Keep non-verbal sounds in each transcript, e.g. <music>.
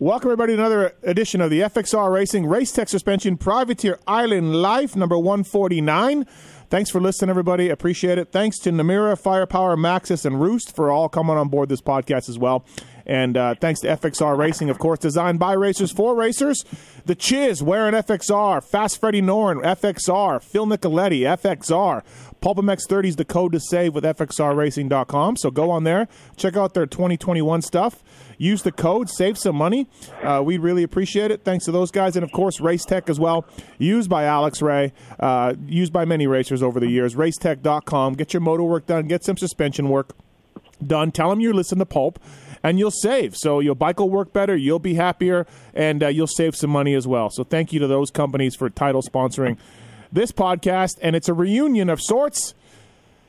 Welcome, everybody, to another edition of the FXR Racing Race Tech Suspension Privateer Island Life, number 149. Thanks for listening, everybody. Appreciate it. Thanks to Namura, Firepower, Maxxis, and Roost for all coming on board this podcast as well. And uh, thanks to FXR Racing, of course, designed by racers for racers. The Chiz wearing FXR, Fast Freddie Noren, FXR, Phil Nicoletti, FXR. PulpMX 30 is the code to save with FXRRacing.com. So go on there, check out their 2021 stuff. Use the code, save some money. Uh, we really appreciate it. Thanks to those guys. And of course, Race Tech as well, used by Alex Ray, uh, used by many racers over the years. Racetech.com. Get your motor work done, get some suspension work done. Tell them you listen to Pulp, and you'll save. So your bike will work better, you'll be happier, and uh, you'll save some money as well. So thank you to those companies for title sponsoring this podcast, and it's a reunion of sorts.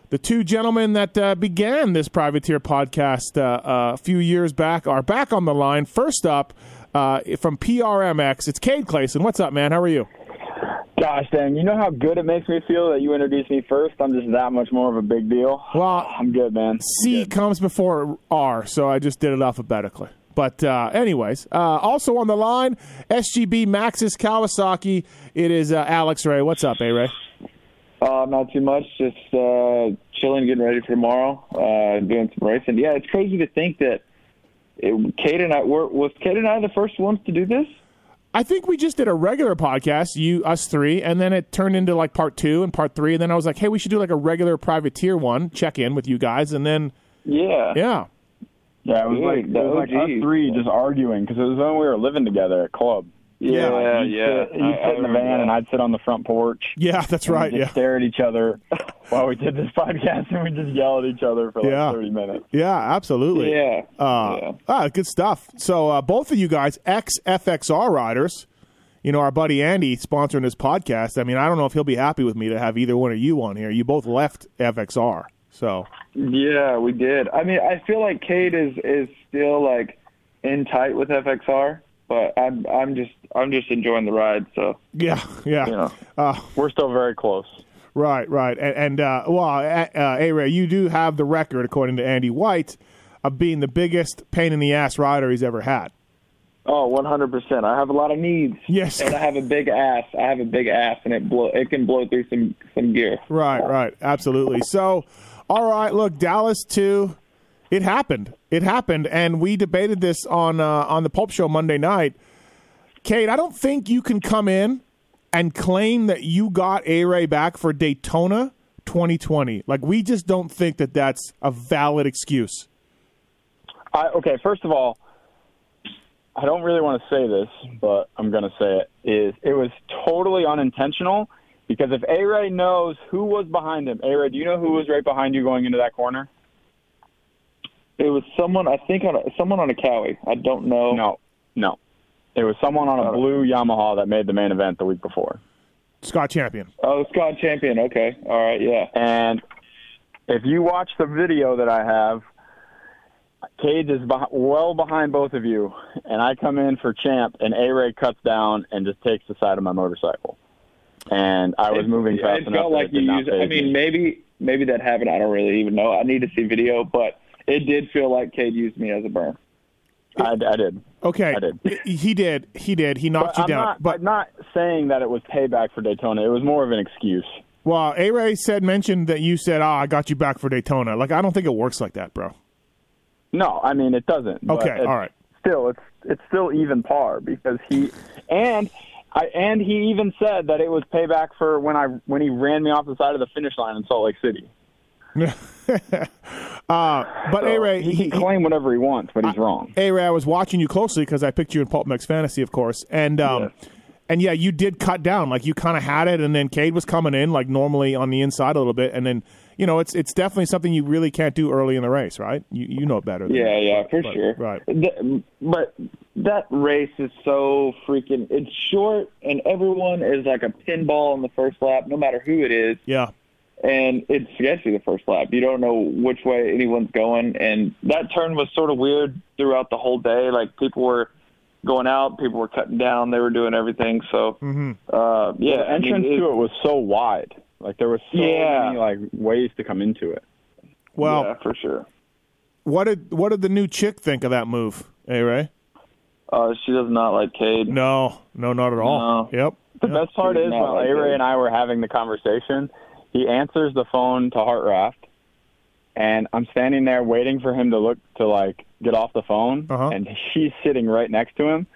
The two gentlemen that uh, began this privateer podcast uh, uh, a few years back are back on the line. First up, uh, from PRMX, it's Cade Clason. What's up, man? How are you? Gosh dang, you know how good it makes me feel that you introduced me first? I'm just that much more of a big deal. Well, <sighs> I'm good, man. I'm C good. comes before R, so I just did it alphabetically. But uh, anyways, uh, also on the line, SGB Maxxis Kawasaki. It is uh, Alex Ray. What's up, A Ray? Uh, not too much. Just uh, chilling, getting ready for tomorrow. Uh, doing some racing. Yeah, it's crazy to think that it, Cade and I were was Cade and I the first ones to do this. I think we just did a regular podcast, you, us three, and then it turned into like part two and part three, and then I was like, hey, we should do like a regular privateer one, check in with you guys, and then Yeah. yeah, Yeah, it was Dude, like the it was like us three just arguing because it was when we were living together at club. Yeah, yeah. You'd sit, you'd I- I sit in the van that. and I'd sit on the front porch. yeah, that's right, yeah, stare at each other <laughs> while we did this podcast, and we just yell at each other for like Yeah. thirty minutes. yeah, absolutely, Yeah. Uh, yeah. Ah, good stuff. So uh, both of you guys, ex FXR riders, you know, our buddy Andy sponsoring this podcast. I mean, I don't know if he'll be happy with me to have either one of you on here. You both left FXR, so Yeah, we did. I mean, I feel like Cade is is still like in tight with FXR, but I'm I'm just I'm just enjoying the ride. So yeah, yeah, you know, uh, We're still very close. right, right. And, and uh, well, uh, A Ray, you do have the record, according to Andy White, of being the biggest pain in the ass rider he's ever had. oh, 100. percent I have a lot of needs. Yes. and I have a big ass. I have a big ass, and it blow it can blow through some some gear. Right, right, absolutely. So, all right, look, Dallas too. It happened. It happened, and we debated this on uh, on the Pulp Show Monday night. Cade, I don't think you can come in and claim that you got A Ray back for Daytona 2020. Like we just don't think that that's a valid excuse. I, okay, first of all, I don't really want to say this, but I'm going to say it. Is it was totally unintentional because if A Ray knows who was behind him, A Ray, do you know who was right behind you going into that corner? It was someone I think on a, someone on a Cowie. I don't know. No, no. It was someone on a blue Yamaha that made the main event the week before. Scott Champion. Oh, Scott Champion. Okay, all right, yeah. And if you watch the video that I have, Cage is beh- well behind both of you, and I come in for champ, and A Ray cuts down and just takes the side of my motorcycle. And I was It- moving fast It enough. felt like it you used. I mean, me. maybe maybe that happened. I don't really even know. I need to see video, but it did feel like Cade used me as a burn. I, I did. Okay, I did. he did. He did. He knocked But you I'm down. not, but I'm not saying that it was payback for Daytona. It was more of an excuse. well, A Ray said mentioned that you said, "Ah, I got you back for Daytona." Like I don't think it works like that, bro. No, I mean it doesn't. Okay, all right. Still, it's it's still even par because he and I and he even said that it was payback for when I when he ran me off the side of the finish line in Salt Lake City. <laughs> uh, but A Ray, He can claim whatever he wants, but he's wrong. A Ray, I was watching you closely because I picked you in PulpMX Fantasy, of course, and um, and yeah, you did cut down. Like you kind of had it, and then Cade was coming in like normally on the inside a little bit, and then you know it's it's definitely something you really can't do early in the race, right? You you know better. Than Yeah, that. yeah, for But- sure. Right. Th- but that race is so freaking. It's short, and everyone is like a pinball in the first lap, no matter who it is. Yeah. And it's sketchy the first lap. You don't know which way anyone's going, and that turn was sort of weird throughout the whole day. Like people were going out, people were cutting down, they were doing everything. So, Mm-hmm. uh, yeah, the I mean, entrance it- to it was so wide. Like there was so Yeah. many like ways to come into it. Well, yeah, for sure. what did what did the new chick think of that move, A Ray? Uh, she does not like Cade. No, no, not at all. No. Yep. The Yep. best part is did when not like A Ray and I were having the conversation, he answers the phone to Hartranft, and I'm standing there waiting for him to look to like get off the phone, Uh-huh. and she's sitting right next to him,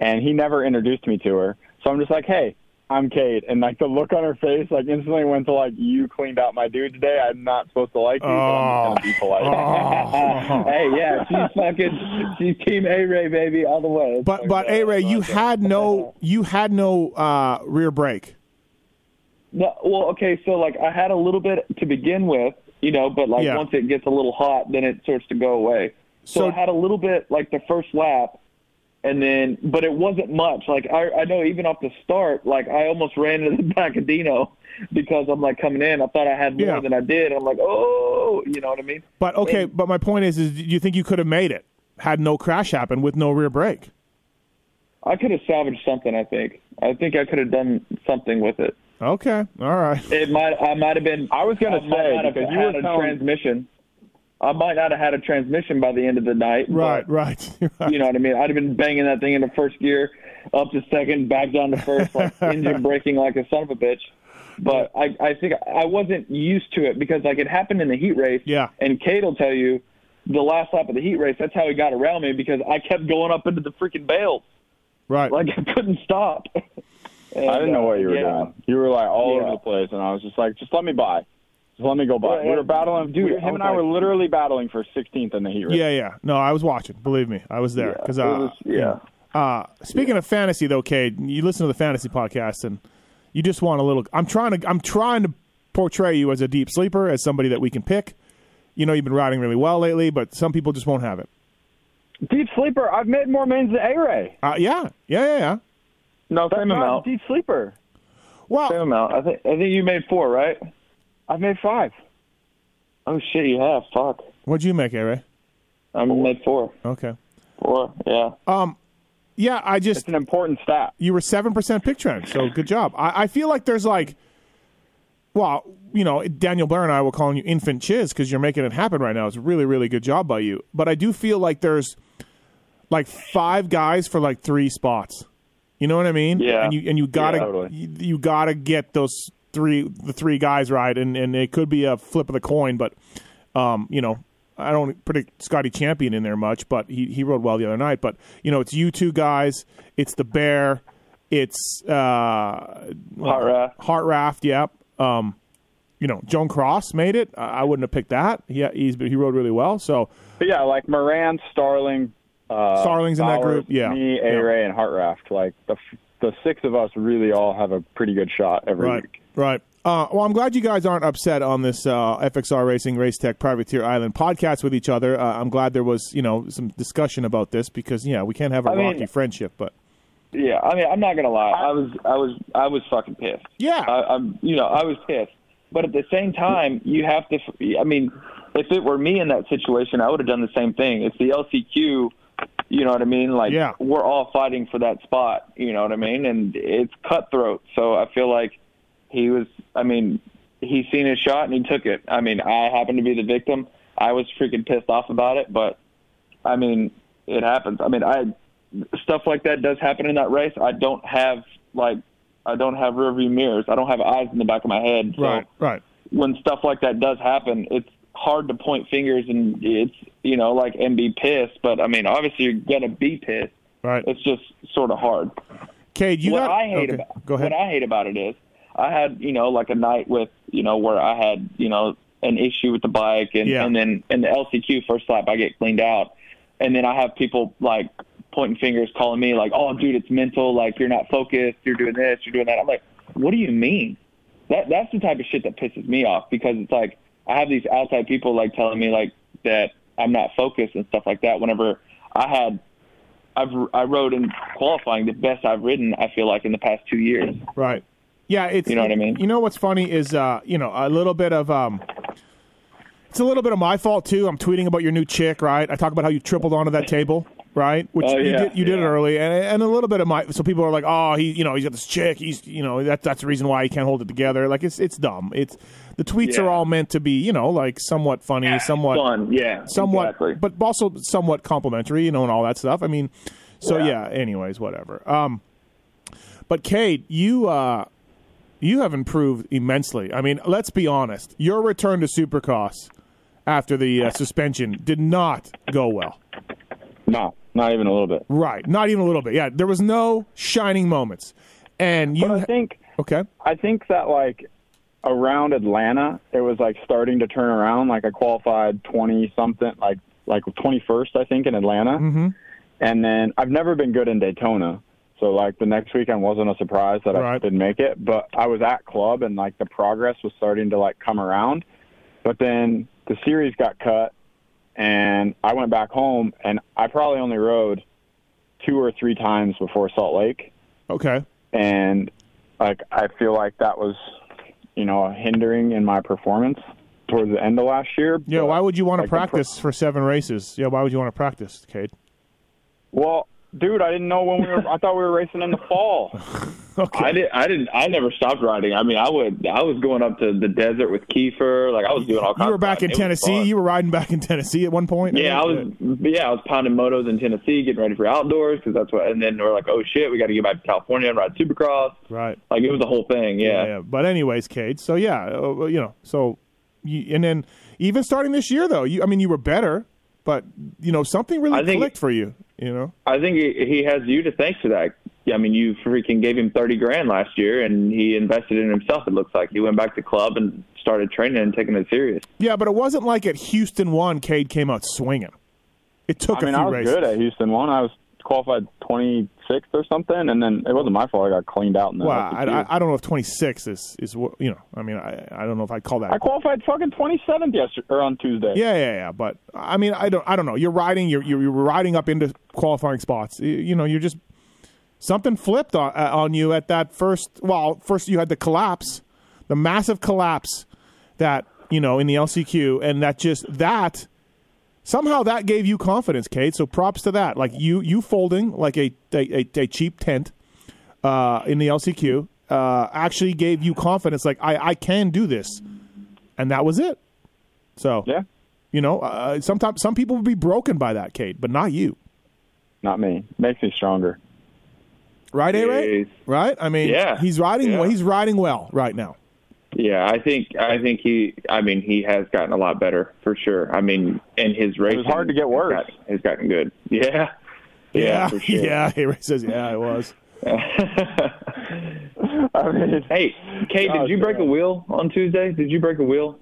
and he never introduced me to her. So I'm just like, hey. I'm Cade, and like the look on her face, like instantly went to like, "You cleaned out my dude today. I'm not supposed to like you, but I'm just gonna be polite." Oh. <laughs> hey, yeah, she's <laughs> fucking, she's Team A Ray, baby, all the way. But but A Ray, you had no <laughs> you had no uh, rear brake. No, well, okay, so like I had a little bit to begin with, you know, but like Yeah. once it gets a little hot, then it starts to go away. So, So- I had a little bit like the first lap, and then, but it wasn't much. Like I, I know even off the start, like I almost ran into the <laughs> back of Dino because I'm like coming in. I thought I had more Yeah. than I did. I'm like, oh, you know what I mean? But okay, And- but my point is, is do you think you could have made it had no crash happen with no rear brake? I could have salvaged something. I think. I think I could have done something with it. Okay, all right. It might. I might have been. I was gonna say, because you had were a telling- transmission. I might not have had a transmission by the end of the night. but, Right, right. You're <laughs> right. You know what I mean? I'd have been banging that thing into first gear, up to second, back down to first, like <laughs> engine braking like a son of a bitch. But I, I think I wasn't used to it because like it happened in the heat race. Yeah. And Cade will tell you, the last lap of the heat race, that's how he got around me because I kept going up into the freaking bales. right. Like I couldn't stop. <laughs> And, I didn't know what you were yeah. doing. You were like all Yeah. over the place, and I was just like, just let me by. Just let me go by. Yeah, we were battling, Dude. Him and was I were literally battling for 16th in the heat race. yeah, yeah. No, I was watching. Believe me, I was there. Because uh, yeah. uh, speaking of fantasy, though, Cade, you listen to the fantasy podcast, and you just want a little. I'm trying to. I'm trying to portray you as a deep sleeper, as somebody that we can pick. You know, you've been riding really well lately, but some people just won't have it. Deep sleeper. I've made more mains than A Ray. Uh, yeah, yeah, yeah, yeah. No, That's same not amount. deep sleeper. Well, Same amount. I think. I think you made four, right? I've made five. Oh shit, you have. Fuck. what'd you make, Ray? I made four. Okay. Four. Yeah. Um. Yeah, I just It's an important stat. you were seven percent pick trend, so good job. I, I feel like there's like, well, you know, Daniel Blair and I were calling you infant chiz because you're making it happen right now. It's a really, really good job by you. But I do feel like there's like five guys for like three spots. You know what I mean? Yeah. And you and you gotta Yeah, totally. you, you gotta get those three the three guys right, and and it could be a flip of the coin, but um, you know. I don't predict Scotty Champion in there much, but he, he rode well the other night. But you know, it's you two guys. It's the Bear. It's uh, Hartranft. Yep. Um, you know, Joan Cross made it. I, wouldn't have picked that. Yeah, he's he rode really well. So But yeah, like Moran, Starling, uh, Starling's in that group, yeah. Me, Yeah. A Ray, and Hartranft. Like the the six of us really all have a pretty good shot every right, week. right. Uh, well, I'm glad you guys aren't upset on this uh, FXR Racing Race Tech Privateer Island podcast with each other. Uh, I'm glad there was you know some discussion about this because yeah, we can't have a I mean- rocky friendship, but Yeah. I mean, I'm not gonna lie. I was, I was, I was fucking pissed. yeah, I, I'm, you know, I was pissed. But at the same time, you have to. I mean, if it were me in that situation, I would have done the same thing. It's the LCQ. You know what I mean? Like Yeah. we're all fighting for that spot. You know what I mean? And it's cutthroat. So I feel like he was. I mean, he seen his shot and he took it. I mean, I happened to be the victim. I was freaking pissed off about it, but I mean, it happens. I mean, I stuff like that does happen in that race. I don't have like I don't have rear view mirrors. I don't have eyes in the back of my head. So right, right. when stuff like that does happen, it's hard to point fingers and it's you know like and be pissed. But I mean, obviously you're gonna be pissed. Right. It's just sort of hard. Cade, you what got. I hate okay, about Go ahead. what I hate about it is I had you know like a night with you know where I had you know an issue with the bike and Yeah. and then in the LCQ first lap I get cleaned out and then I have people like pointing fingers calling me like oh dude it's mental like you're not focused you're doing this you're doing that I'm like what do you mean that that's the type of shit that pisses me off because it's like I have these outside people like telling me like that I'm not focused and stuff like that whenever I had I've I rode in qualifying the best I've ridden I feel like in the past 2 years Right. Yeah, it's You know what I mean? You know what's funny is uh, you know, a little bit of um it's a little bit of my fault too. I'm tweeting about your new chick, right? I talk about how you tripled onto that table, right? Which Oh, you did you did it early and, and a little bit of my so people are like, "Oh, he, you know, he's got this chick. He's, you know, that that's the reason why he can't hold it together." Like it's it's dumb. It's the tweets Yeah. are all meant to be, you know, like somewhat funny, somewhat fun yeah somewhat exactly. but also somewhat complimentary, you know, and all that stuff. I mean, So Yeah. yeah. Anyways, whatever. Um, but Cade, you uh, you have improved immensely. I mean, let's be honest. Your return to Supercross after the uh, suspension did not go well. No, not even a little bit. Right. Not even a little bit. Yeah. There was no shining moments. And you But I think okay. I think that like around Atlanta, it was like starting to turn around. Like I qualified twenty something, like like twenty first, I think, in Atlanta. Mm-hmm. And then I've never been good in Daytona, so like the next weekend wasn't a surprise that I Right. didn't make it. But I was at club, and like the progress was starting to like come around. But then the series got cut, and I went back home, and I probably only rode two or three times before Salt Lake Okay. and like I feel like that was, you know, hindering in my performance towards the end of last year. Yeah. Why would you want to the pro- practice for seven races? Yeah. Why would you want to practice, Cade? well, dude, I didn't know when we were. I thought we were racing in the fall. <laughs> Okay. I did. I didn't. I never stopped riding. I mean, I would. I was going up to the desert with Kiefer. Like I was doing all kinds. you were back in. Tennessee. You were riding back in Tennessee at one point. Yeah, I was. Yeah, I was pounding motos in Tennessee, getting ready for outdoors because that's what. And then we're like, oh shit, we got to get back to California and ride Supercross. Right. Like it was the whole thing. Yeah. yeah. But anyways, Cade. So yeah, uh, you know, so you, and then even starting this year though, you I mean you were better, but you know something really think- clicked for you. You know. I think he, he has you to thank for that. I mean, you freaking gave him thirty grand last year, and he invested in himself. It looks like he went back to club and started training and taking it serious. Yeah, but it wasn't like at Houston one, Cade came out swinging. It took I mean, a few I was races. good at Houston one. I was qualified 26th or something, and then it wasn't my fault. I got cleaned out in the well, I, I, I don't know if 26 is is what you know. I mean, I I don't know if I'd call that. I qualified fucking 27th yesterday or on Tuesday. yeah, yeah, yeah. But I mean, I don't I don't know. You're riding. You're you're, you're riding up into qualifying spots. You, you know, you're just something flipped on uh, on you at that first. Well, first you had the collapse, the massive collapse that you know in the LCQ, and that just that somehow that gave you confidence, Cade. So props to that. Like you you folding like a a, a, a cheap tent uh, in the LCQ uh, actually gave you confidence. Like I I can do this, and that was it. So Yeah, you know, uh, sometimes some people would be broken by that, Cade, but not you, not me. Makes me stronger. right, A Ray? Right? I mean, Yeah. he's riding. Yeah. He's riding well right now. Yeah, I think I think he. I mean, he has gotten a lot better for sure. I mean, and his racing hard to get worse. Has, got, has gotten good. <laughs> Yeah, yeah, for sure. yeah. He Ray says, yeah, it was. <laughs> I mean, hey, Cade, did you break a wheel on Tuesday? Did you break a wheel?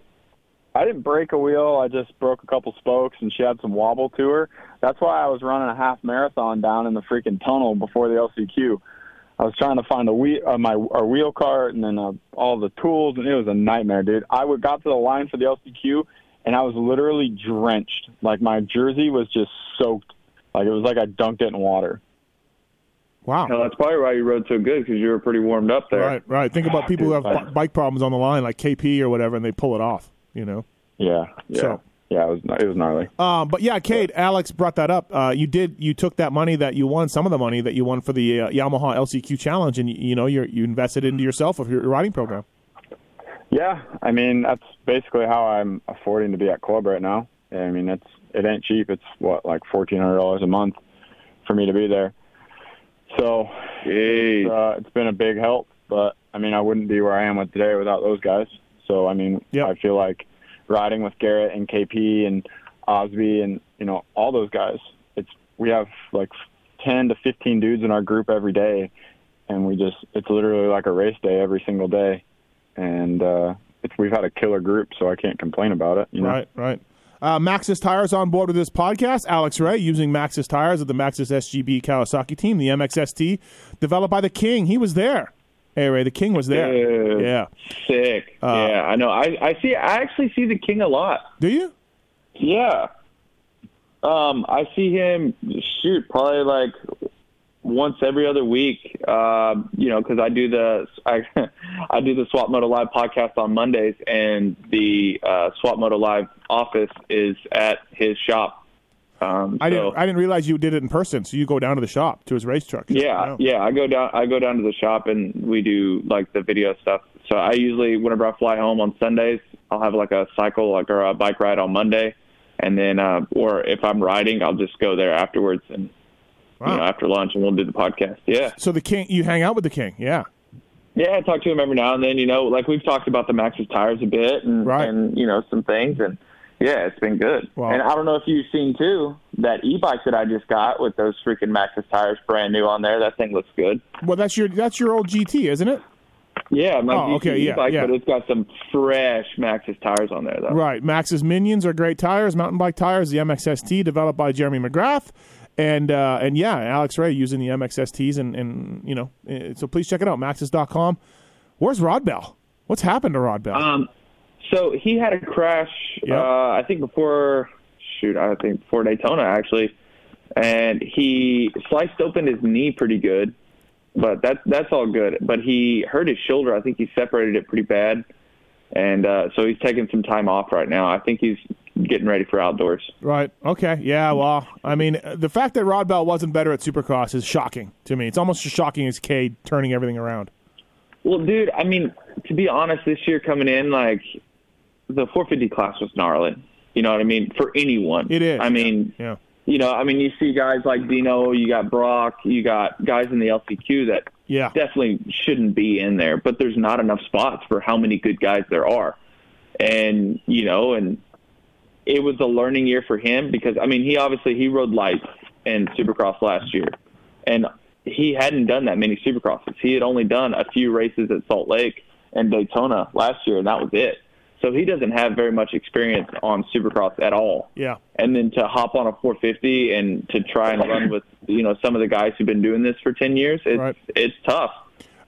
I didn't break a wheel. I just broke a couple spokes, and she had some wobble to her. That's why I was running a half marathon down in the freaking tunnel before the LCQ. I was trying to find a wheel, uh, my our wheel cart, and then uh, all the tools, and it was a nightmare, dude. I would got to the line for the LCQ, and I was literally drenched. Like my jersey was just soaked. Like it was like I dunked it in water. Wow. No, that's probably why you rode so good because you were pretty warmed up there. Right, right. Think about people who have Dude, bike problems on the line, like KP or whatever, and they pull it off. You know. Yeah, yeah, So- yeah. It was it was gnarly. Um, but yeah, Cade, Alex brought that up. Uh, you did. You took that money that you won, some of the money that you won for the uh, Yamaha LCQ Challenge, and you, you know you you invested into yourself with your riding program. Yeah, I mean that's basically how I'm affording to be at club right now. I mean it's it ain't cheap. It's what like fourteen hundred dollars a month for me to be there. So Jeez. uh, it's been a big help. But I mean I wouldn't be where I am with today without those guys. So I mean Yep. I feel like riding with Garrett and KP and Osby and you know all those guys. It's we have like ten to fifteen dudes in our group every day, and we just it's literally like a race day every single day, and uh, it's, we've had a killer group, so I can't complain about it. You know? Right, right. Uh, Maxxis Tires on board with this podcast. Alex Ray using Maxxis Tires of the Maxxis SGB Kawasaki team, the MXST, developed by the King. He was there. Hey Ray, the King was there. Dude. Yeah. Sick. Uh, yeah, I know. I I see. I actually see the king a lot. Do you? Yeah. Um, I see him shoot probably like once every other week. Um, you know, because I do the I <laughs> I do the Swap Moto Live podcast on Mondays, and the uh, Swap Moto Live office is at his shop. Um, I so, didn't. I didn't realize you did it in person. So you go down to the shop to his race truck. Yeah, yeah. I go down. I go down to the shop and we do like the video stuff. So I usually, whenever I fly home on Sundays, I'll have like a cycle, like or a bike ride on Monday, and then, uh, or if I'm riding, I'll just go there afterwards and Wow. you know, after lunch, and we'll do the podcast. Yeah, So the king, you hang out with the king, yeah. yeah. I talk to him every now and then. You know, like we've talked about the Maxxis tires a bit, and Right. and you know some things, and yeah, it's been good. Wow. And I don't know if you've seen too that e-bike that I just got with those freaking Maxxis tires brand new on there. That thing looks good. Well, that's your that's your old GT, isn't it? Yeah, my Oh, GT okay, yeah, e-bike, yeah. but it's got some fresh Maxxis tires on there though. Right. Maxxis Minions are great tires, mountain bike tires. The MXST developed by Jeremy McGrath, and uh, and yeah, Alex Ray using the MXSTs, and and you know, eh, so please check it out, Maxxis.com. Where's Rod Bell? What's happened to Rod Bell? Um, so he had a crash. Yep. Uh, I think before, shoot, I think before Daytona actually, and he sliced open his knee pretty good, but that's that's all good. But he hurt his shoulder. I think he separated it pretty bad, and uh, so he's taking some time off right now. I think he's getting ready for outdoors. right. Okay. Yeah. Well, I mean, the fact that Rod Bell wasn't better at Supercross is shocking to me. It's almost as shocking as Cade turning everything around. Well, dude, I mean, to be honest, this year coming in, like the 450 class was gnarly. You know what I mean? For anyone, It is. I mean, Yeah. you know, I mean, you see guys like Dino, you got Brock, you got guys in the LCQ that Yeah. definitely shouldn't be in there, but there's not enough spots for how many good guys there are. And, you know, and it was a learning year for him because, I mean, he obviously, he rode lights in Supercross last year. And he hadn't done that many Supercrosses. He had only done a few races at Salt Lake and Daytona last year, and that was it. So he doesn't have very much experience on Supercross at all Yeah. and then to hop on a 450 and to try and run with you know some of the guys who've been doing this for 10 years it's Right. it's tough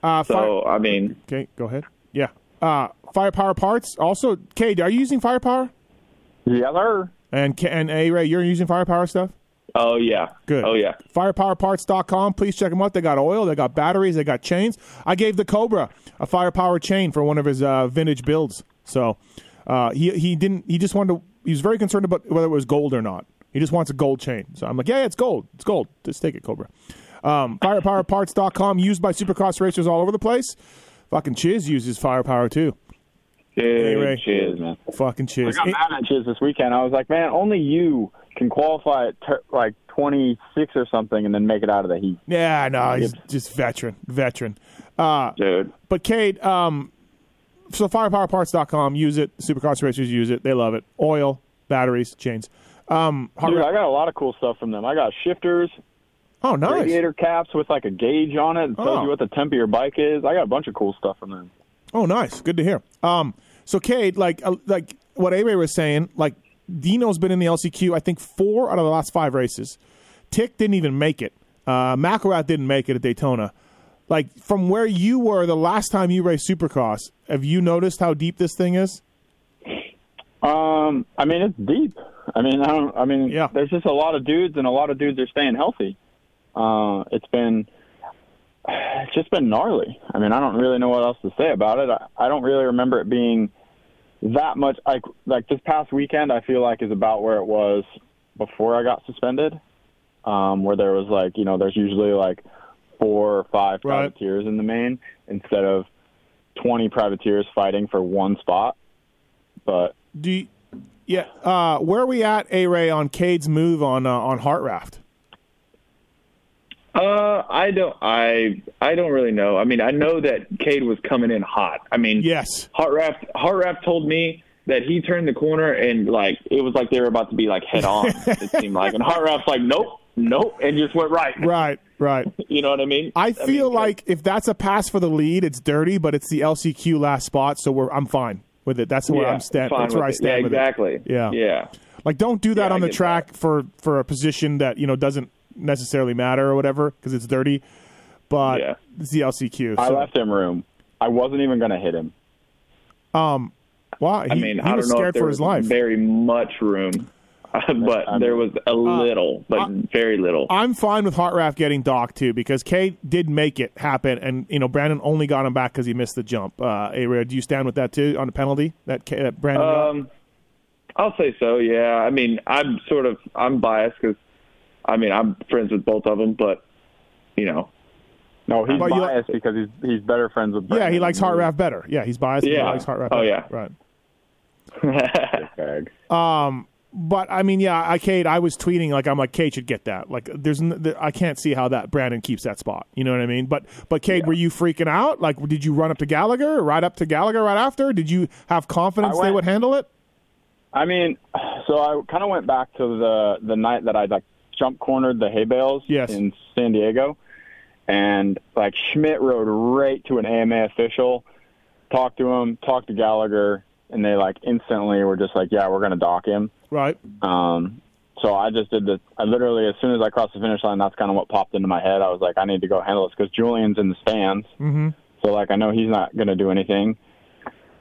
Uh, so fire- i mean okay. Go ahead. Yeah. Uh, Firepower parts. Also, Cade, are you using Firepower? Yeah, sir. And and A Ray, you're using Firepower stuff. oh yeah Good. oh yeah Firepowerparts.com. Please check them out. They got oil, they got batteries, they got chains. I gave the Cobra a firepower chain for one of his uh, vintage builds. So uh, he he didn't. He just wanted to. He was very concerned about whether it was gold or not. He just wants a gold chain. So I'm like, yeah, yeah it's gold. It's gold. Just take it, Cobra. Um, firepowerparts.com. Used by supercross racers all over the place. Fucking Chiz uses firepower too. Dude, cheers. man. Fucking Chiz. I got mad at Chiz this weekend. I was like, man, only you can qualify at ter- like 26 or something and then make it out of the heat. Yeah, no, he's just veteran, veteran. Uh, dude But Cade, um, so firepowerparts.com, use it. Supercross racers use it. They love it. Oil, batteries, chains. Um, Dude, I got a lot of cool stuff from them. I got shifters, oh, nice. radiator caps with like a gauge on it. It tells Oh. you what the temp of your bike is. I got a bunch of cool stuff from them. Oh, nice. Good to hear. Um, so Cade, like, uh, like what A-Ray was saying, like Dino's been in the LCQ, I think four out of the last five races. Tick didn't even make it. Uh, McElrath didn't make it at Daytona. Like from where you were the last time you raced Supercross, have you noticed how deep this thing is? Um, I mean, it's deep. I mean, I don't. I mean, Yeah. there's just a lot of dudes, and a lot of dudes are staying healthy. Uh, it's been, it's just been gnarly. I mean, I don't really know what else to say about it. I, I don't really remember it being that much. Like, like this past weekend, I feel like is about where it was before I got suspended. Um, where there was like, you know, there's usually like four or five Right. privateers in the main instead of 20 privateers fighting for one spot. But Do you, yeah. Uh, where are we at, A Ray, on Cade's move on uh, on Hartranft? uh i don't i i don't really know i mean i know that cade was coming in hot i mean Yes. Hartranft Heart Raft told me that he turned the corner and like it was like they were about to be like head on. <laughs> it seemed like, and Hartranft's like, nope, nope, and just went right. Right. Right. <laughs> You know what I mean? I feel mean, like if that's a pass for the lead, it's dirty, but it's the LCQ last spot, so we're I'm fine with it. That's where yeah, I'm stand. That's where I stand Yeah, with exactly. it. Yeah. yeah. Like, don't do that Yeah, on the track for for a position that you know doesn't necessarily matter or whatever because it's dirty. But Yeah. it's the LCQ. I left him room. I wasn't even going to hit him. Um, well, he, I mean, he I was don't know scared if there for was his life. very much room, <laughs> but I there was a little, but very little. I'm fine with Hartranft getting docked too because Cade did make it happen, and you know Brandon only got him back because he missed the jump. Uh, A Ray, do you stand with that too on the penalty that, K- that Brandon got? Um, I'll say so. Yeah. I mean, I'm sort of I'm biased because, I mean, I'm friends with both of them, but you know, No, he's But you- biased because he's he's better friends with. Yeah, he likes than Heart me. Better. Yeah, he's biased. Yeah, He likes Hartranft. Oh, better. yeah. right. <laughs> Bag. But I mean, yeah, I Cade, I was tweeting like I'm like Cade should get that. Like, there's n- I can't see how that Brandon keeps that spot. You know what I mean? But but Cade, were you freaking out? Like, did you run up to Gallagher, right up to Gallagher right after? Did you have confidence I they would handle it? I mean, <sighs> so I kind of went back to the the night that I like jump cornered the hay bales Yes. in San Diego, and like Schmidt rode right to an AMA official, talked to him, talked to Gallagher, and they like instantly were just like, yeah, we're gonna dock him. Right. Um, so I just did this. I literally, as soon as I crossed the finish line, that's kind of what popped into my head. I was like, I need to go handle this because Julian's in the stands. Mm-hmm. So like, I know he's not going to do anything.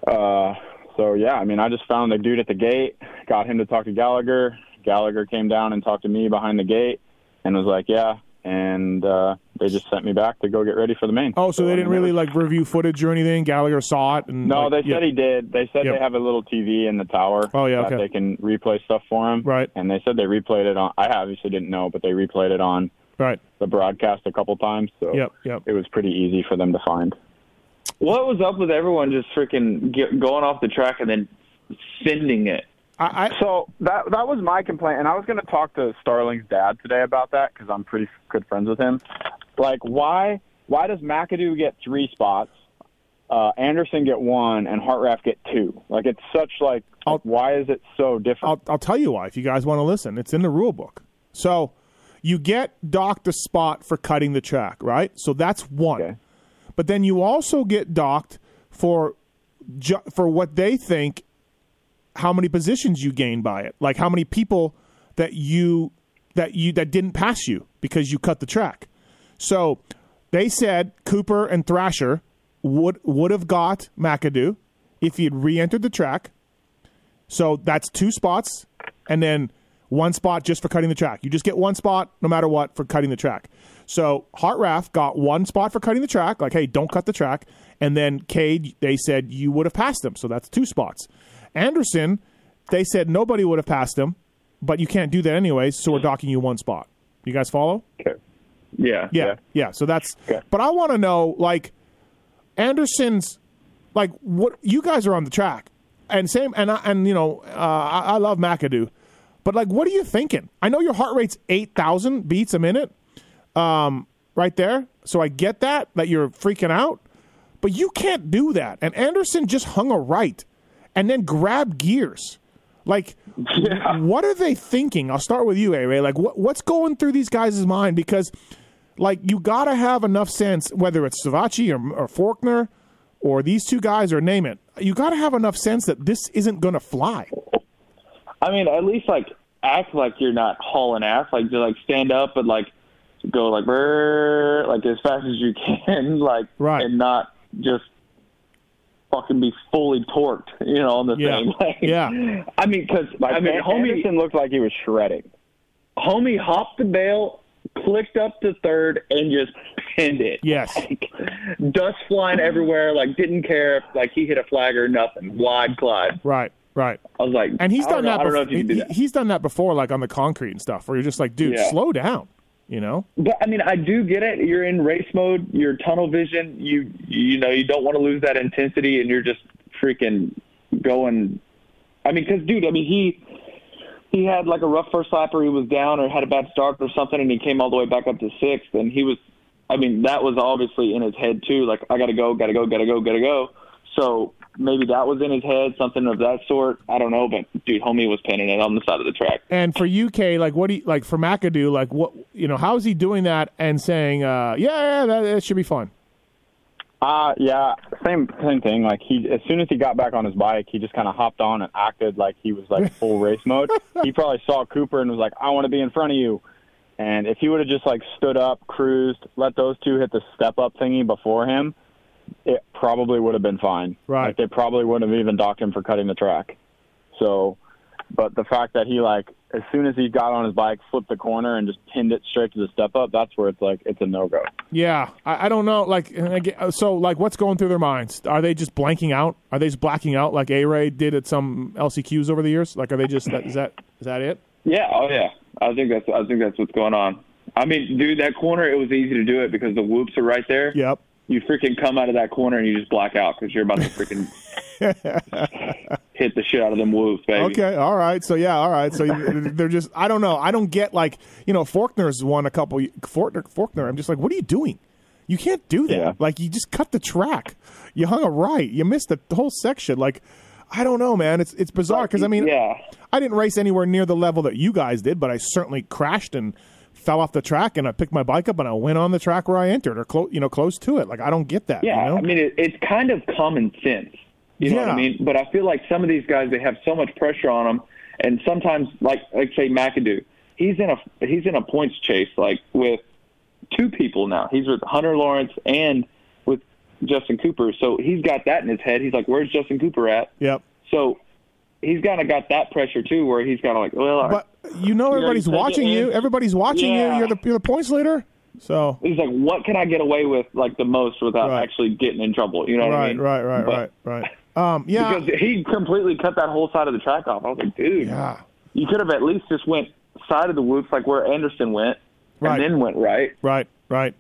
Uh, so yeah, I mean, I just found the dude at the gate, got him to talk to Gallagher. Gallagher came down and talked to me behind the gate, and was like, yeah. And uh, they just sent me back to go get ready for the main. Oh, so they didn't really was- like review footage or anything. Gallagher saw it, and No, like, they yeah. said he did. They said Yep. they have a little TV in the tower. Oh, yeah, that okay. they can replay stuff for him. Right. And they said they replayed it on. I obviously didn't know, but they replayed it on right. the broadcast a couple times. So Yep. Yep. it was pretty easy for them to find. What was up with everyone just freaking get, going off the track and then sending it? I, I So that that was my complaint, and I was going to talk to Starling's dad today about that because I'm pretty good friends with him. Like, why why does McAdoo get three spots, uh, Anderson get one, and Hartranft get two? Like, it's such like, I'll- why is it so different? I'll, I'll tell you why if you guys want to listen. It's in the rule book. So you get docked a spot for cutting the track, right? So that's one. Okay. But then you also get docked for ju- for what they think how many positions you gain by it. Like how many people that you that you that didn't pass you because you cut the track. So they said Cooper and Thrasher would would have got McAdoo if he had re-entered the track. So that's two spots, and then one spot just for cutting the track. You just get one spot no matter what for cutting the track. So Hartranft got one spot for cutting the track, like, hey, don't cut the track. And then Cade, they said you would have passed them, So that's two spots. Anderson, they said nobody would have passed him, but you can't do that anyways, so we're docking you one spot. You guys follow? okay. Yeah. Yeah, Yeah. yeah. So that's. Okay. But I want to know, like, Anderson's, like, what you guys are on the track, and same, and I, and you know, uh, I, I love McAdoo, but like, what are you thinking? I know your heart rate's eight thousand beats a minute, um, right there. So I get that that you're freaking out, but you can't do that. And Anderson just hung a right, and then grab gears. Like, <laughs> what are they thinking? I'll start with you, A Ray. Like, what, what's going through these guys' mind? Because, like, you got to have enough sense, whether it's Savatgy or, or Forkner or these two guys or name it. You got to have enough sense that this isn't going to fly. I mean, at least like act like you're not hauling ass. Like to like stand up and like go like brrr, like as fast as you can, <laughs> like Right. and not just fucking be fully torqued, you know, on the Yeah. thing. Like, Yeah. <laughs> I mean, because Like, I mean, An- homie, Anderson looked like he was shredding. homie hopped the bail, clicked up to third, and just pinned it. Yes. Like, dust flying everywhere. Like didn't care if like he hit a flag or nothing. Wide Clyde. Right, right. I was like, And he's done know- that. I don't know bef- if you can do he- that. he's done that before, like on the concrete and stuff, where you're just like, dude, Yeah. slow down. You know? But I mean, I do get it. You're in race mode. You're tunnel vision. You you know you don't want to lose that intensity, and you're just freaking going. I mean, because dude, I mean he he had like a rough first lap, or he was down, or had a bad start, or something, and he came all the way back up to sixth, and he was. I mean, that was obviously in his head too. Like I gotta go, gotta go, gotta go, gotta go. So maybe that was in his head, something of that sort. I don't know, but dude, homie was pinning it on the side of the track. And for UK, like, what do you like for McAdoo? Like, what you know? How is he doing that and saying, uh, yeah, yeah, that, that should be fun? Uh yeah, same same thing. Like he, as soon as he got back on his bike, he just kind of hopped on and acted like he was like full <laughs> race mode. He probably saw Cooper and was like, "I want to be in front of you." And if he would have just like stood up, cruised, let those two hit the step up thingy before him, it probably would have been fine. Right. Like they probably wouldn't have even docked him for cutting the track. So, but the fact that he like as soon as he got on his bike, flipped the corner and just pinned it straight to the step up, that's where it's like it's a no go. Yeah, I, I don't know. Like, and I get- so like, what's going through their minds? Are they just blanking out? Are they just blacking out like A Ray did at some LCQs over the years? Like, are they just that, is that is that it? Yeah, oh yeah. I think that's I think that's what's going on. I mean, dude, that corner it was easy to do it because the whoops are right there. Yep. You freaking come out of that corner and you just black out because you're about to freaking <laughs> hit the shit out of them whoops, baby. Okay, all right. So yeah, all right. So <laughs> they're just I don't know. I don't get like you know Forkner's won a couple. Forkner, Forkner. I'm just like, what are you doing? You can't do that. Yeah. Like you just cut the track. You hung a right. You missed the whole section. Like I don't know, man. It's it's bizarre because I mean, yeah. I didn't race anywhere near the level that you guys did, but I certainly crashed and fell off the track and I picked my bike up and I went on the track where I entered or close, you know, close to it. Like I don't get that. Yeah, you know? I mean, it, it's kind of common sense. You know what Yeah. I mean? But I feel like some of these guys, they have so much pressure on them, and sometimes, like like say McAdoo, he's in a he's in a points chase like with two people now. He's with Hunter Lawrence and with Justin Cooper. So he's got that in his head. He's like, "Where's Justin Cooper at?" yep. So he's kind of got that pressure too, where he's kind of like, "Well,". But you know, everybody's watching you. Everybody's watching Yeah. you. You're the you're the points leader. So he's like, "What can I get away with like the most without Right. actually getting in trouble?" You know what I right, mean? right, right, But- right, right. Um, yeah, Because he completely cut that whole side of the track off. I was like, dude, yeah. you could have at least just went side of the whoops like where Anderson went, Right. and then went right. Right, right.